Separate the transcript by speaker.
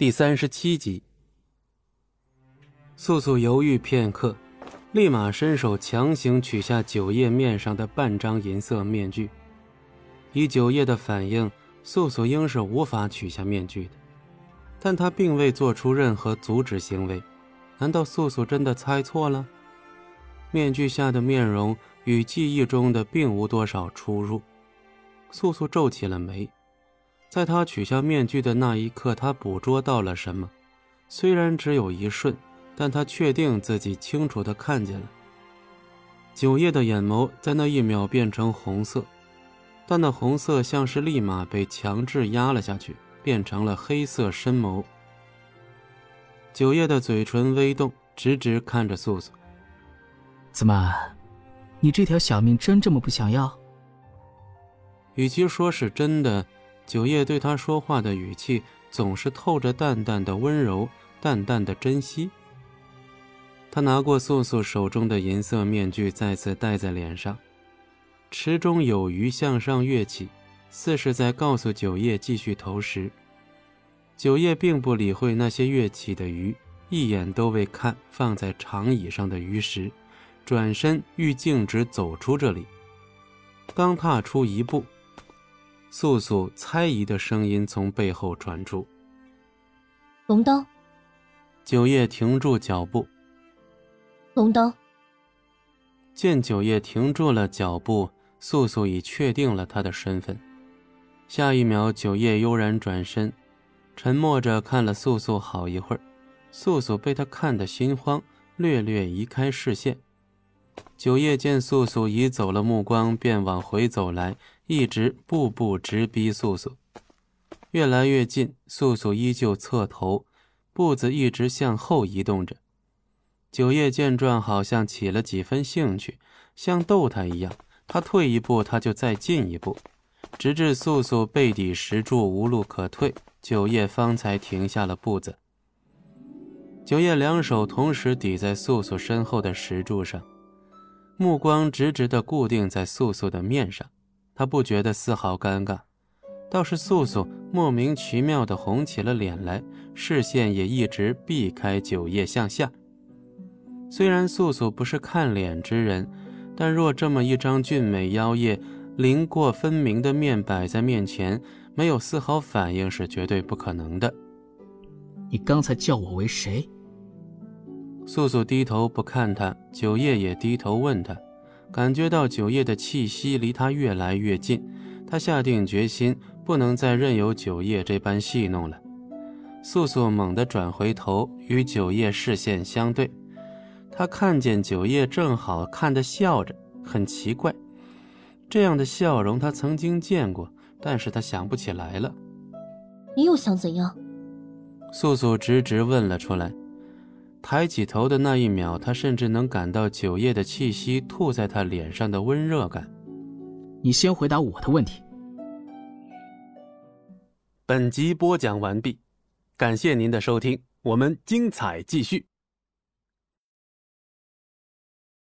Speaker 1: 第三十七集，素素犹豫片刻，立马伸手强行取下九叶面上的半张银色面具。以九叶的反应，素素应是无法取下面具的，但他并未做出任何阻止行为。难道素素真的猜错了？面具下的面容与记忆中的并无多少出入。素素皱起了眉。在他取下面具的那一刻，他捕捉到了什么？虽然只有一瞬，但他确定自己清楚地看见了。九叶的眼眸在那一秒变成红色，但那红色像是立马被强制压了下去，变成了黑色深眸。九叶的嘴唇微动，直直看着素素：“
Speaker 2: 怎么，你这条小命真这么不想要？”
Speaker 1: 与其说是真的。九叶对他说话的语气总是透着淡淡的温柔，淡淡的珍惜。他拿过素素手中的银色面具，再次戴在脸上。池中有鱼向上跃起，似是在告诉九叶继续投食。九叶并不理会那些跃起的鱼，一眼都未看放在长椅上的鱼食，转身欲径直走出这里。刚踏出一步。素素猜疑的声音从背后传出：“
Speaker 3: 龙刀。”
Speaker 1: 九叶停住脚步。
Speaker 3: 龙刀。
Speaker 1: 见九叶停住了脚步，素素已确定了他的身份。下一秒，九叶悠然转身，沉默着看了素素好一会儿。素素被他看得心慌，略略移开视线。九叶见素素移走了目光，便往回走来。一直步步直逼素素，越来越近。素素依旧侧头，步子一直向后移动着。九叶见状，好像起了几分兴趣，像逗他一样。他退一步，他就再进一步，直至素素背抵石柱，无路可退，九叶方才停下了步子。九叶两手同时抵在素素身后的石柱上，目光直直地固定在素素的面上。他不觉得丝毫尴尬，倒是素素莫名其妙地红起了脸来，视线也一直避开九叶向下。虽然素素不是看脸之人，但若这么一张俊美妖艳、鳞过分明的面摆在面前，没有丝毫反应是绝对不可能的。
Speaker 2: 你刚才叫我为谁？
Speaker 1: 素素低头不看他，九叶也低头问他。感觉到九叶的气息离他越来越近，他下定决心，不能再任由九叶这般戏弄了。素素猛地转回头，与九叶视线相对。他看见九叶正好看得笑着，很奇怪，这样的笑容他曾经见过，但是他想不起来了。
Speaker 3: 你又想怎样？
Speaker 1: 素素直直问了出来。抬起头的那一秒，他甚至能感到酒液的气息吐在他脸上的温热感。
Speaker 2: 你先回答我的问题。
Speaker 1: 本集播讲完毕，感谢您的收听，我们精彩继续。